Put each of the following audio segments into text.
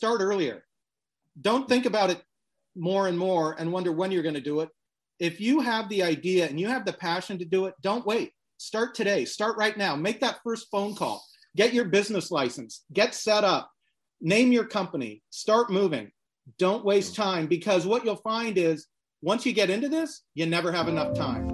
start earlier. Don't think about it more and more and wonder when you're going to do it. If you have the idea and you have the passion to do it, don't wait. Start today. Start right now. Make that first phone call. Get your business license. Get set up. Name your company. Start moving. Don't waste time because what you'll find is once you get into this, you never have enough time.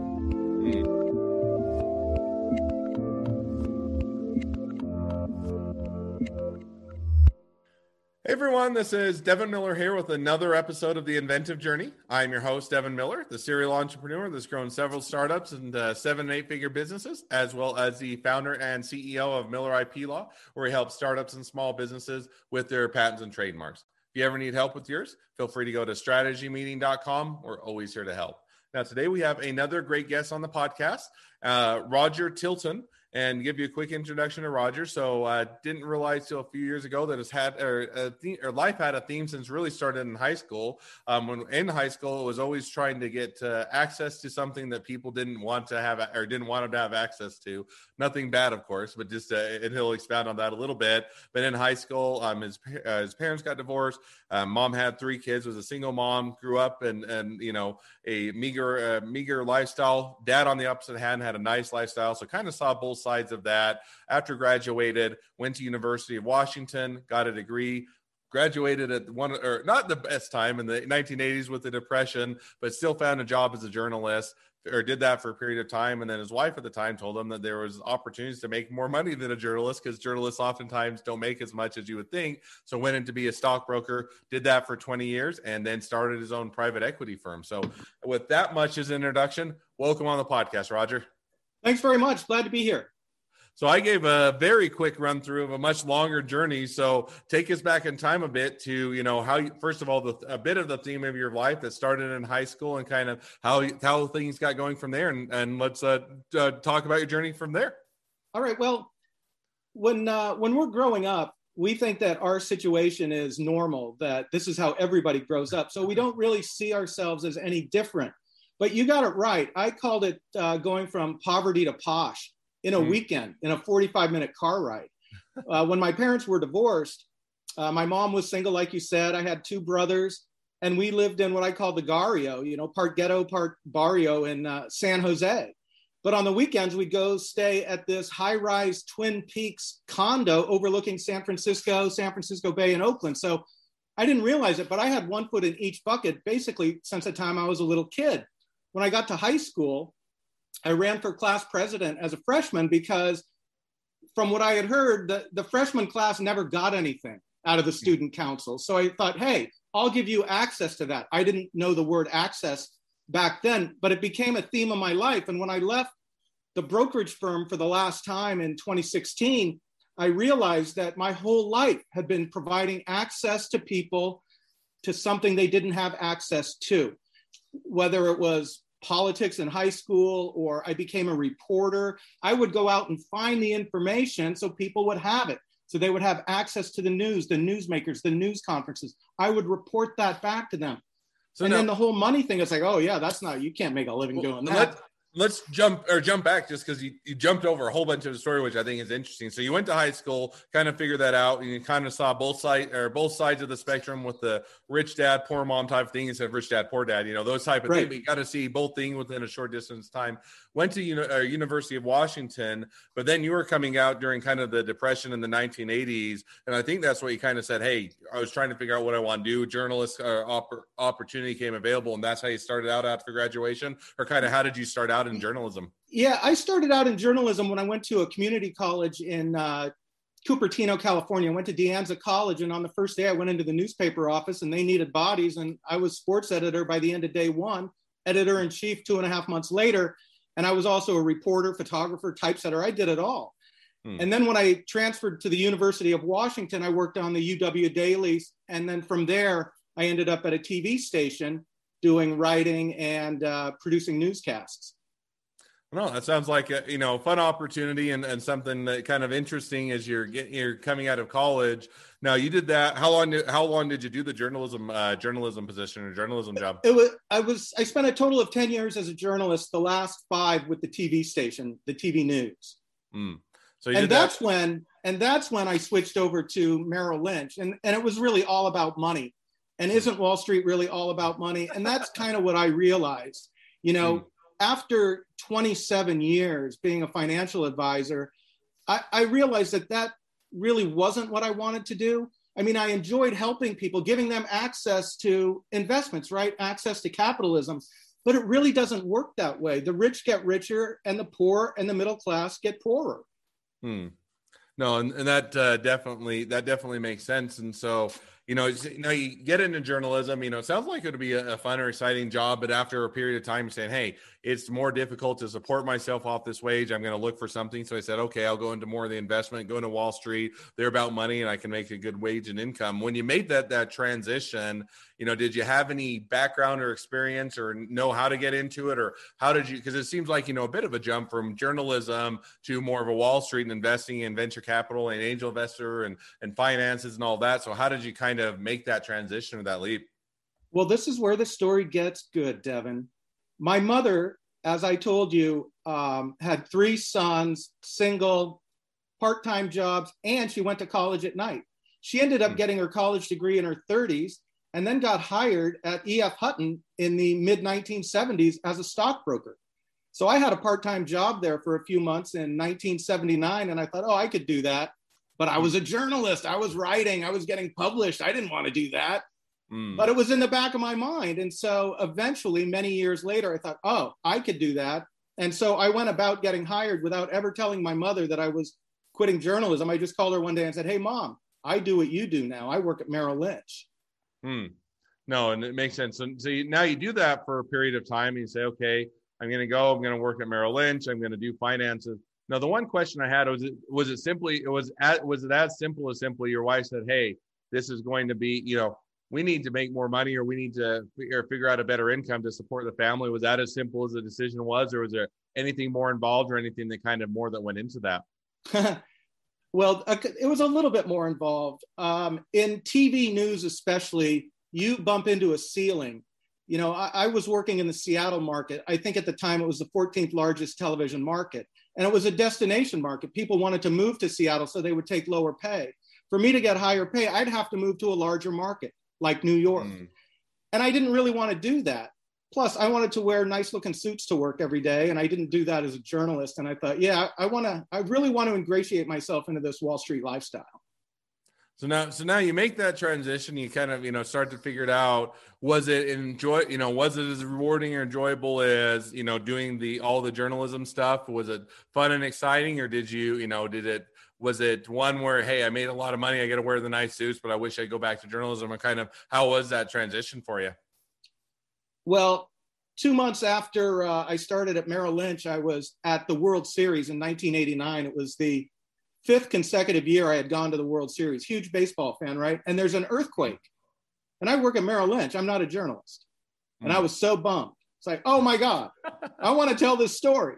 Hey everyone, this is Devin Miller here with another episode of The Inventive Journey. I'm your host, Devin Miller, the serial entrepreneur that's grown several startups and uh, seven and eight figure businesses, as well as the founder and CEO of Miller IP Law, where he helps startups and small businesses with their patents and trademarks. If you ever need help with yours, feel free to go to strategymeeting.com. We're always here to help. Now, today we have another great guest on the podcast, uh, Roger Tilton and give you a quick introduction to Roger. So, uh, didn't realize till a few years ago that his had or, uh, theme, or life had a theme since really started in high school. Um, when in high school, it was always trying to get uh, access to something that people didn't want to have or didn't want to have access to. Nothing bad, of course, but just uh, and he'll expound on that a little bit. But in high school, um, his uh, his parents got divorced. Um, mom had three kids, was a single mom, grew up and and you know a meager uh, meager lifestyle. Dad on the opposite hand had a nice lifestyle, so kind of saw both sides of that. After graduated, went to University of Washington, got a degree, graduated at one or not the best time in the 1980s with the depression but still found a job as a journalist or did that for a period of time. And then his wife at the time told him that there was opportunities to make more money than a journalist because journalists oftentimes don't make as much as you would think. So went in to be a stockbroker did that for 20 years and then started his own private equity firm. So with that much as an introduction welcome on the podcast roger Thanks very much. Glad to be here. So I gave a very quick run through of a much longer journey. So take us back in time a bit to you know how you, first of all the, a bit of the theme of your life that started in high school and kind of how how things got going from there, and and let's uh, uh, talk about your journey from there. All right. Well, when uh, when we're growing up, we think that our situation is normal. That this is how everybody grows up. So we don't really see ourselves as any different. But you got it right. I called it uh, going from poverty to posh in a mm. weekend in a 45 minute car ride. Uh, when my parents were divorced, uh, my mom was single, like you said. I had two brothers, and we lived in what I call the Garrio, you know, part ghetto, part barrio in uh, San Jose. But on the weekends, we'd go stay at this high rise Twin Peaks condo overlooking San Francisco, San Francisco Bay, and Oakland. So I didn't realize it, but I had one foot in each bucket basically since the time I was a little kid. When I got to high school, I ran for class president as a freshman because, from what I had heard, the, the freshman class never got anything out of the hmm. student council. So I thought, hey, I'll give you access to that. I didn't know the word access back then, but it became a theme of my life. And when I left the brokerage firm for the last time in 2016, I realized that my whole life had been providing access to people to something they didn't have access to, whether it was politics in high school or I became a reporter, I would go out and find the information so people would have it. So they would have access to the news, the newsmakers, the news conferences. I would report that back to them. So and now, then the whole money thing is like, oh yeah, that's not you can't make a living well, doing that. Let, let's jump or jump back just because you, you jumped over a whole bunch of the story, which I think is interesting. So you went to high school, kind of figured that out, and you kind of saw both sides or both sides of the spectrum with the rich dad, poor mom type thing instead of rich dad, poor dad. You know those type of right. things. But you got to see both things within a short distance time. Went to uni- uh, University of Washington, but then you were coming out during kind of the depression in the 1980s, and I think that's what you kind of said. Hey, I was trying to figure out what I want to do. Journalist uh, opp- opportunity came available, and that's how you started out after graduation, or kind of how did you start out? in journalism? Yeah, I started out in journalism when I went to a community college in uh, Cupertino, California. I went to De Anza College, and on the first day, I went into the newspaper office, and they needed bodies, and I was sports editor by the end of day one, editor in chief two and a half months later, and I was also a reporter, photographer, typesetter. I did it all. Hmm. And then when I transferred to the University of Washington, I worked on the UW dailies, and then from there, I ended up at a TV station doing writing and uh, producing newscasts. No, that sounds like a you know fun opportunity and, and something that kind of interesting as you're getting you're coming out of college. Now you did that. How long? Did, how long did you do the journalism uh, journalism position or journalism job? It was I was I spent a total of ten years as a journalist. The last five with the TV station, the TV news. Mm. So and that's that. when And that's when I switched over to Merrill Lynch. And, and it was really all about money. And isn't Wall Street really all about money? And that's kind of what I realized. You know, mm. After 27 years being a financial advisor, I, I realized that that really wasn't what I wanted to do. I mean, I enjoyed helping people, giving them access to investments, right? Access to capitalism. But it really doesn't work that way. The rich get richer, and the poor and the middle class get poorer. Hmm. No, and, and that uh, definitely that definitely makes sense. And so, you know, you know, you get into journalism. You know, it sounds like it would be a, fun or exciting job, but after a period of time, saying, "Hey, it's more difficult to support myself off this wage. I'm going to look for something. So I said, okay, I'll go into more of the investment, go into Wall Street. They're about money and I can make a good wage and income. When you made that that transition, you know, did you have any background or experience or know how to get into it or how did you because it seems like, you know, a bit of a jump from journalism to more of a Wall Street and investing in venture capital and angel investor and and finances and all that. So how did you kind of make that transition or that leap? Well, this is where the story gets good, Devin my mother, as I told you, um, had three sons, single, part time jobs, and she went to college at night. She ended up hmm. getting her college degree in her 30s and then got hired at EF Hutton in the mid 1970s as a stockbroker. So I had a part time job there for a few months in 1979, and I thought, oh, I could do that. But I was a journalist. I was writing. I was getting published. I didn't want to do that. Mm. But it was in the back of my mind. And so eventually, many years later, I thought, oh, I could do that. And so I went about getting hired without ever telling my mother that I was quitting journalism. I just called her one day and said, hey, mom, I do what you do now. I work at Merrill Lynch. Hmm. No, and it makes sense. And so you, now you do that for a period of time and you say, okay, I'm going to go, I'm going to work at Merrill Lynch, I'm going to do finances. Now, the one question I had was, it, was it simply, it was, at, was it as simple as simply your wife said, hey, this is going to be, you know, we need to make more money or we need to or figure out a better income to support the family. Was that as simple as the decision was or was there anything more involved or anything that kind of more that went into that? Well it was a little bit more involved. Um, in tv news especially you bump into a ceiling. You know I, I was working in the seattle market. I think at the time it was the 14th largest television market and it was a destination market people wanted to move to seattle so they would take lower pay for me to get higher pay i'd have to move to a larger market like New York. Mm. And I didn't really want to do that. Plus, I wanted to wear nice looking suits to work every day. And I didn't do that as a journalist. And I thought, yeah, I, I want to, I really want to ingratiate myself into this Wall Street lifestyle. So now, so now you make that transition. You kind of, you know, start to figure it out. Was it enjoy? You know, was it as rewarding or enjoyable as you know doing the all the journalism stuff? Was it fun and exciting, or did you, you know, did it was it one where hey i made a lot of money i got to wear the nice suits but i wish i'd go back to journalism and kind of how was that transition for you well two months after uh, i started at merrill lynch i was at the world series in 1989 it was the fifth consecutive year i had gone to the world series huge baseball fan right and there's an earthquake and i work at merrill lynch i'm not a journalist and mm. i was so bummed it's like oh my god i want to tell this story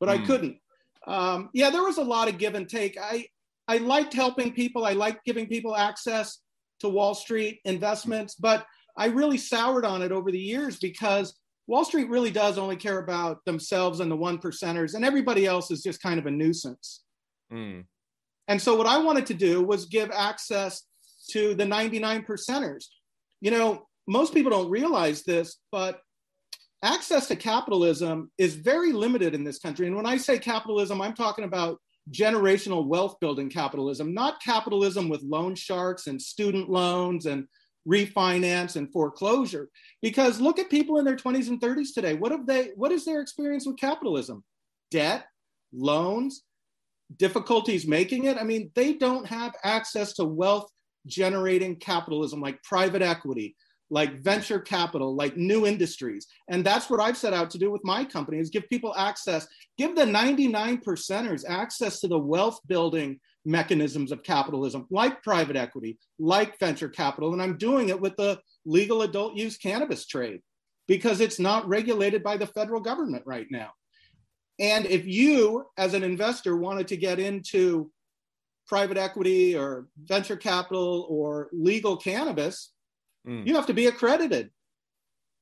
but mm. i couldn't um, yeah, there was a lot of give and take. I I liked helping people. I liked giving people access to Wall Street investments, but I really soured on it over the years because Wall Street really does only care about themselves and the one percenters, and everybody else is just kind of a nuisance. Mm. And so, what I wanted to do was give access to the 99 percenters. You know, most people don't realize this, but access to capitalism is very limited in this country. And when I say capitalism, I'm talking about generational wealth building capitalism, not capitalism with loan sharks and student loans and refinance and foreclosure. Because look at people in their 20s and 30s today. What have they what is their experience with capitalism? Debt, loans, difficulties making it. I mean, they don't have access to wealth generating capitalism like private equity, like venture capital, like new industries. And that's what I've set out to do with my company is give people access, give the 99 percenters access to the wealth building mechanisms of capitalism, like private equity, like venture capital. And I'm doing it with the legal adult use cannabis trade because it's not regulated by the federal government right now. And if you, as an investor, wanted to get into private equity or venture capital or legal cannabis, Mm. You have to be accredited.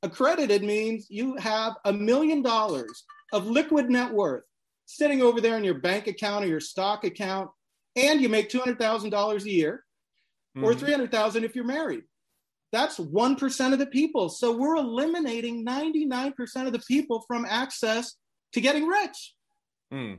Accredited means you have a million dollars of liquid net worth sitting over there in your bank account or your stock account, and you make $200,000 a year or mm-hmm. 300,000 if you're married. That's 1% of the people. So we're eliminating 99% of the people from access to getting rich. Mm.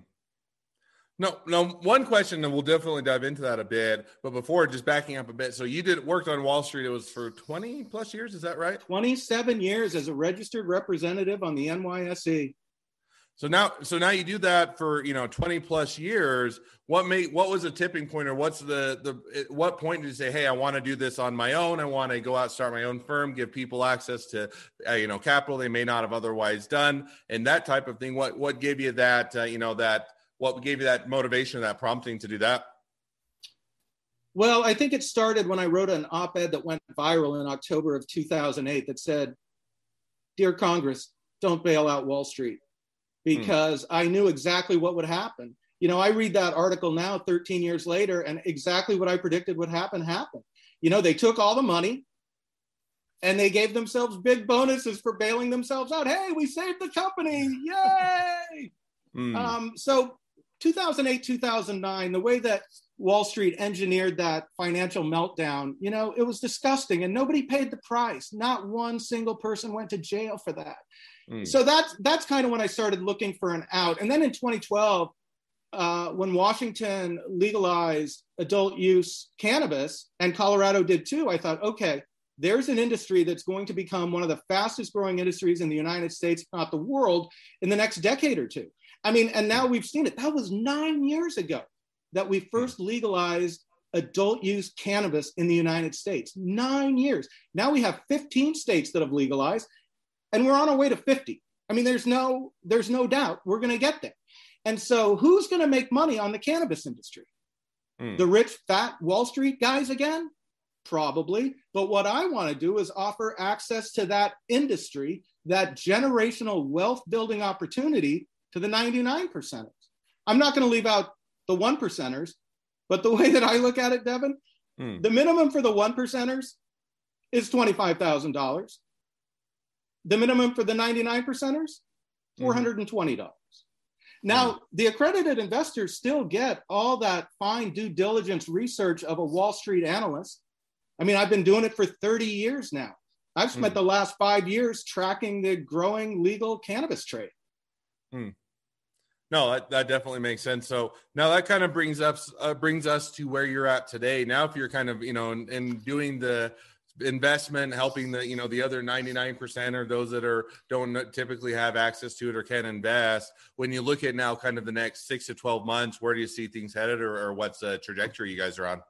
No, no. One question, and we'll definitely dive into that a bit. But before, just backing up a bit. So you did worked on Wall Street. It was for twenty plus years. Is that right? Twenty-seven years as a registered representative on the NYSE. So now, so now you do that for you know twenty plus years. What made what was a tipping point, or what's the the what point did you say, hey, I want to do this on my own? I want to go out, start my own firm, give people access to uh, you know capital they may not have otherwise done, and that type of thing. What what gave you that uh, you know that what gave you that motivation, that prompting to do that? Well, I think it started when I wrote an op ed that went viral in October of 2008 that said, Dear Congress, don't bail out Wall Street because hmm. I knew exactly what would happen. You know, I read that article now 13 years later, and exactly what I predicted would happen happened. You know, they took all the money and they gave themselves big bonuses for bailing themselves out. Hey, we saved the company. Yay. Mm. Um, so 2008, 2009, the way that Wall Street engineered that financial meltdown, you know, it was disgusting and nobody paid the price. Not one single person went to jail for that. Mm. So that's that's kind of when I started looking for an out. And then in 2012, uh, when Washington legalized adult use cannabis and Colorado did too, I thought, okay, there's an industry that's going to become one of the fastest growing industries in the United States, if not the world, in the next decade or two. I mean, and now we've seen it. That was nine years ago that we first legalized adult use cannabis in the United States. Nine years. Now we have 15 states that have legalized, and we're on our way to 50. I mean, there's no there's no doubt we're going to get there. And so, who's going to make money on the cannabis industry? Mm. The rich, fat Wall Street guys again? Probably. But what I want to do is offer access to that industry, that generational wealth building opportunity to the 99 percenters. I'm not going to leave out the one percenters, but the way that I look at it, Devin, hmm. the minimum for the one percenters is $25,000. The minimum for the 99 percenters, $420. Mm-hmm. Now, hmm. the accredited investors still get all that fine due diligence research of a Wall Street analyst. I mean, I've been doing it for 30 years now. I've spent mm. the last five years tracking the growing legal cannabis trade. Hmm. No, that, that definitely makes sense. So now that kind of brings us uh, brings us to where you're at today. Now, if you're kind of you know in, in doing the investment, helping the you know the other 99 percent or those that are don't typically have access to it or can invest. When you look at now, kind of the next six to 12 months, where do you see things headed, or, or what's the trajectory you guys are on?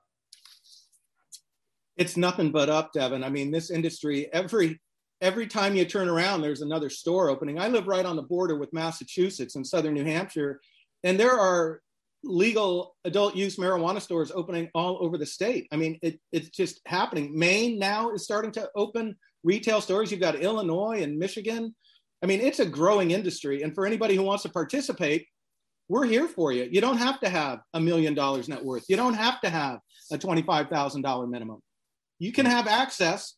It's nothing but up, Devin. I mean, this industry every every time you turn around, there's another store opening. I live right on the border with Massachusetts and southern New Hampshire, and there are legal adult use marijuana stores opening all over the state. I mean, it, it's just happening. Maine now is starting to open retail stores. You've got Illinois and Michigan. I mean, it's a growing industry. And for anybody who wants to participate, we're here for you. You don't have to have a million dollars net worth. You don't have to have a $25,000 minimum. You can hmm. have access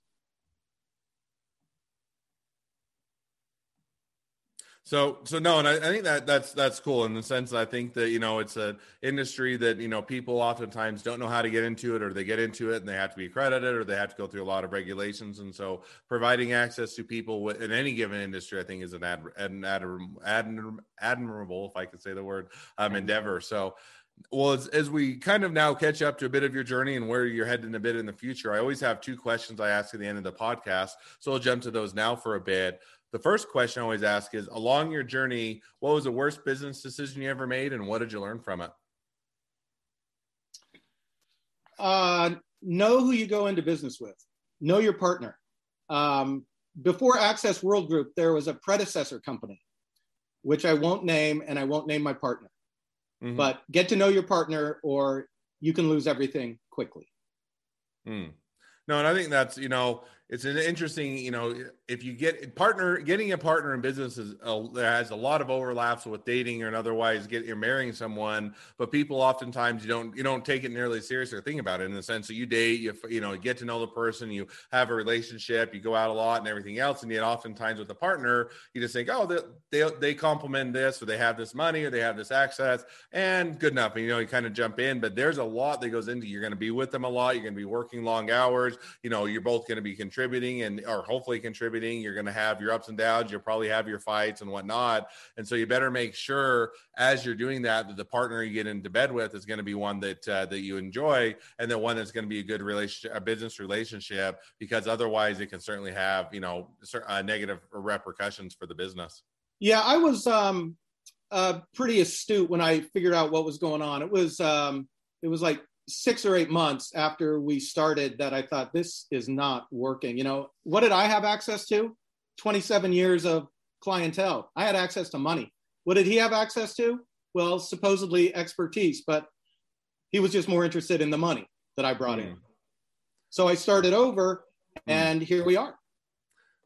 So, so no, and I, I, think that that's that's cool in the sense that I think that you know it's an industry that you know people oftentimes don't know how to get into it, or they get into it and they have to be accredited, or they have to go through a lot of regulations, and so providing access to people in any given industry, I think, is an ad, an admirable, admirable, if I could say the word, um, endeavor. So, well, as, as we kind of now catch up to a bit of your journey and where you're heading a bit in the future, I always have two questions I ask at the end of the podcast. So I'll jump to those now for a bit the first question I always ask is along your journey, what was the worst business decision you ever made and what did you learn from it? Uh, know who you go into business with, know your partner. Um, before Access World Group, there was a predecessor company, which I won't name and I won't name my partner. Mm-hmm. But get to know your partner or you can lose everything quickly. Mm. No, and I think that's, you know, it's an interesting, you know, if you get partner, getting a partner in business is has a lot of overlaps with dating and otherwise get you're marrying someone, but people oftentimes you don't you don't take it nearly serious or think about it in the sense that you date, you you know, get to know the person, you have a relationship, you go out a lot and everything else, and yet oftentimes with a partner, you just think, oh, they they, they complement this, or they have this money, or they have this access, and good enough, and you know, you kind of jump in, but there's a lot that goes into you're going to be with them a lot, you're going to be working long hours, you know, you're both going to be contributing contributing and or hopefully contributing. You're going to have your ups and downs. You'll probably have your fights and whatnot. And so you better make sure as you're doing that that the partner you get into bed with is going to be one that uh, that you enjoy and then one that's going to be a good relationship, a business relationship, because otherwise it can certainly have you know uh, negative repercussions for the business. Yeah, I was um, uh, pretty astute when I figured out what was going on. It was um, it was like six or eight months after we started that I thought this is not working. You know, what did I have access to? 27 years of clientele. I had access to money. What did he have access to? Well, supposedly expertise, but he was just more interested in the money that I brought mm. in. So I started over, mm. and here we are.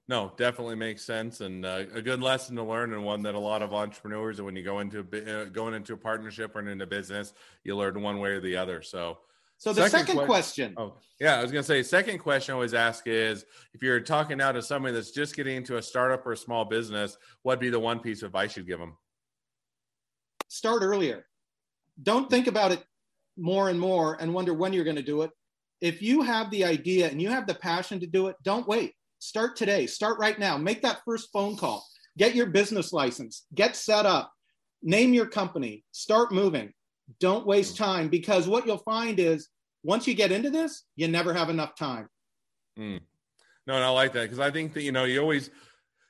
No, definitely makes sense, and uh, a good lesson to learn, and one that a lot of entrepreneurs, when you go into a, uh, going into a partnership or into business, you learn one way or the other. So, so the second, second que- question. Oh, yeah, I was gonna say second question I always ask is if you're talking now to somebody that's just getting into a startup or a small business, what'd be the one piece of advice you'd give them? Start earlier. Don't think about it more and more and wonder when you're going to do it. If you have the idea and you have the passion to do it, don't wait Start today. Start right now. Make that first phone call. Get your business license. Get set up. Name your company. Start moving. Don't waste mm. time because what you'll find is once you get into this, you never have enough time. Mm. No, and I like that because I think that you know you always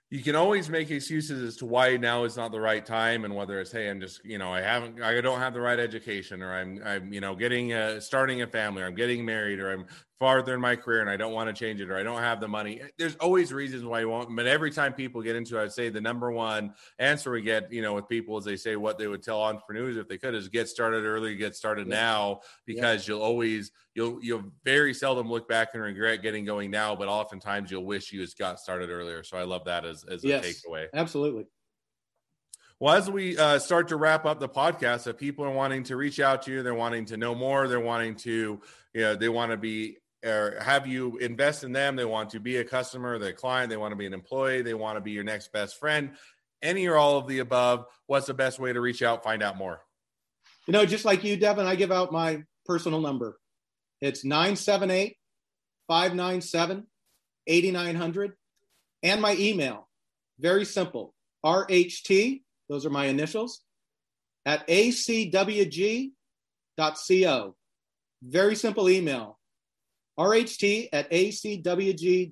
you can always make excuses as to why now is not the right time and whether it's hey i'm just you know i haven't i don't have the right education or i'm i'm you know getting a, starting a family or i'm getting married or i'm farther in my career and I don't want to change it or I don't have the money. There's always reasons why you won't. But every time people get into it, I'd say the number one answer we get, you know, with people is they say what they would tell entrepreneurs if they could is get started early, get started yeah. now, because yeah. you'll always you'll you'll very seldom look back and regret getting going now, but oftentimes you'll wish you just got started earlier. So I love that as as yes, a takeaway. Absolutely. Well, as we uh, start to wrap up the podcast, if people are wanting to reach out to you, they're wanting to know more, they're wanting to, you know, they want to be or have you invest in them. They want to be a customer, their client, they want to be an employee, they want to be your next best friend. Any or all of the above, what's the best way to reach out, find out more? You know, just like you, Devin, I give out my personal number. It's 978 597 8900 and my email. Very simple RHT, those are my initials, at acwg.co. Very simple email rht at acwg.co.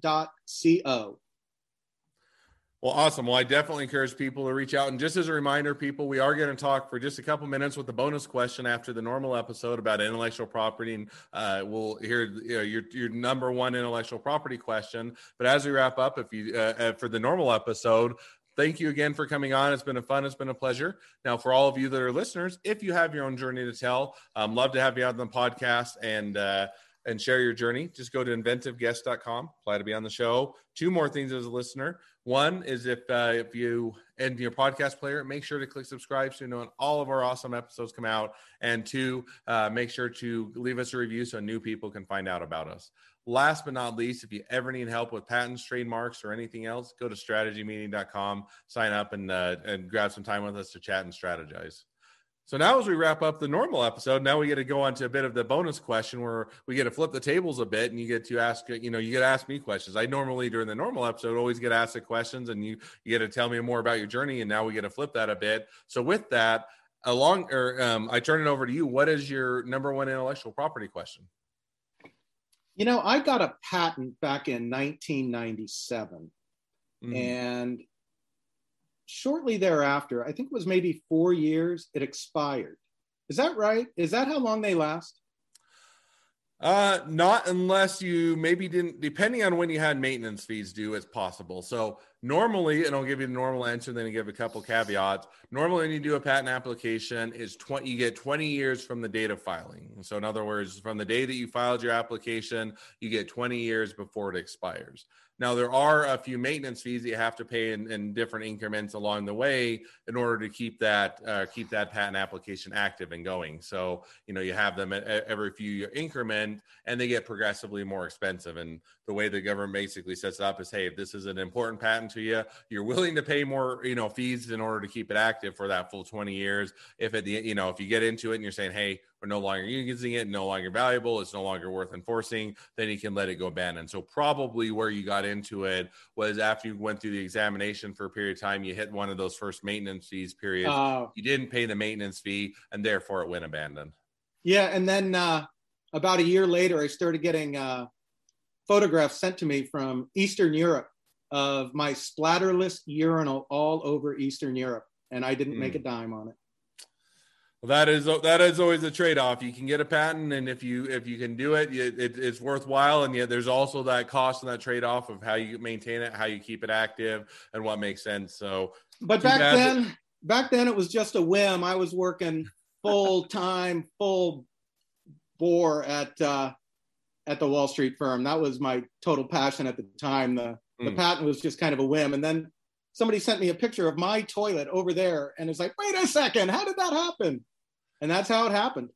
Well, awesome. Well, I definitely encourage people to reach out. And just as a reminder, people, we are going to talk for just a couple minutes with the bonus question after the normal episode about intellectual property. And uh, we'll hear you know, your, your number one intellectual property question. But as we wrap up, if you uh, uh, for the normal episode, thank you again for coming on. It's been a fun. It's been a pleasure. Now, for all of you that are listeners, if you have your own journey to tell, um, love to have you on the podcast and. Uh, and share your journey, just go to inventiveguest.com, apply to be on the show. Two more things as a listener. One is if uh, if you and your podcast player, make sure to click subscribe so you know when all of our awesome episodes come out. And two, uh, make sure to leave us a review so new people can find out about us. Last but not least, if you ever need help with patents, trademarks, or anything else, go to strategymeeting.com, sign up, and uh, and grab some time with us to chat and strategize. So now, as we wrap up the normal episode, now we get to go on to a bit of the bonus question where we get to flip the tables a bit, and you get to ask, you know, you get to ask me questions. I normally during the normal episode always get asked the questions, and you you get to tell me more about your journey, and now we get to flip that a bit. So with that, along or um, I turn it over to you. What is your number one intellectual property question? You know, I got a patent back in 1997, mm-hmm. and shortly thereafter, I think it was maybe four years, it expired. Is that right? Is that how long they last? Uh, not unless you maybe didn't, depending on when you had maintenance fees due, it's possible. So Normally, and I'll give you the normal answer, then I give a couple caveats. Normally, when you do a patent application, is 20 you get 20 years from the date of filing. So, in other words, from the day that you filed your application, you get 20 years before it expires. Now, there are a few maintenance fees that you have to pay in, in different increments along the way in order to keep that uh, keep that patent application active and going. So, you know, you have them at, every few year increment, and they get progressively more expensive. And the way the government basically sets it up is, hey, if this is an important patent to you, you're willing to pay more, you know, fees in order to keep it active for that full 20 years. If at the, you know, if you get into it and you're saying, hey, we're no longer using it, no longer valuable, it's no longer worth enforcing, then you can let it go abandoned. So probably where you got into it was after you went through the examination for a period of time, you hit one of those first maintenance fees periods. Uh, you didn't pay the maintenance fee, and therefore it went abandoned. Yeah, and then uh, about a year later, I started getting uh, photographs sent to me from Eastern Europe of my splatterless urinal all over Eastern Europe, and I didn't mm. make a dime on it. Well, that is that is always a trade off. You can get a patent, and if you if you can do it, it, it, it's worthwhile. And yet, there's also that cost and that trade off of how you maintain it, how you keep it active, and what makes sense. So, but back then, that- back then it was just a whim. I was working full time, full bore at uh, at the Wall Street firm. That was my total passion at the time. The the mm. patent was just kind of a whim, and then somebody sent me a picture of my toilet over there, and it's like, wait a second, how did that happen? And that's how it happened.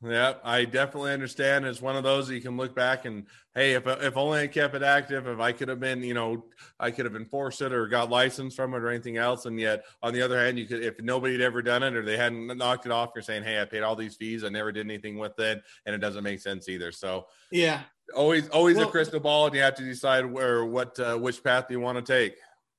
Yeah, I definitely understand. It's one of those that you can look back and hey, if if only I kept it active, if I could have been, you know, I could have enforced it or got license from it or anything else. And yet, on the other hand, you could if nobody had ever done it or they hadn't knocked it off, you're saying, hey, I paid all these fees, I never did anything with it, and it doesn't make sense either. So yeah, always always well, a crystal ball, and you have to decide where what uh, which path you want to take.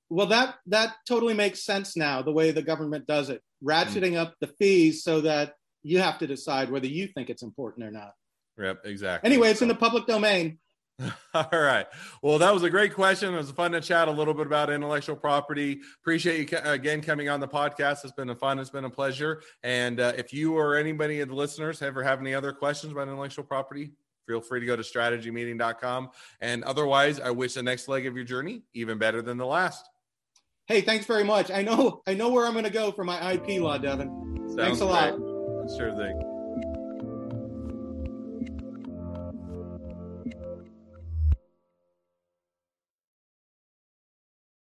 Well, that that totally makes sense now. The way the government does it, ratcheting mm. up the fees so that you have to decide whether you think it's important or not. Yep, exactly. Anyway, it's in the public domain. All right. Well, that was a great question. It was fun to chat a little bit about intellectual property. Appreciate you again coming on the podcast. It's been a fun. It's been a pleasure. And uh, if you or anybody of the listeners ever have any other questions about intellectual property, feel free to go to strategymeeting.com. And otherwise, I wish the next leg of your journey even better than the last. Hey, thanks very much. I know I know where I'm going to go for my IP law, Devin. Sounds thanks a great. lot. Sure thing.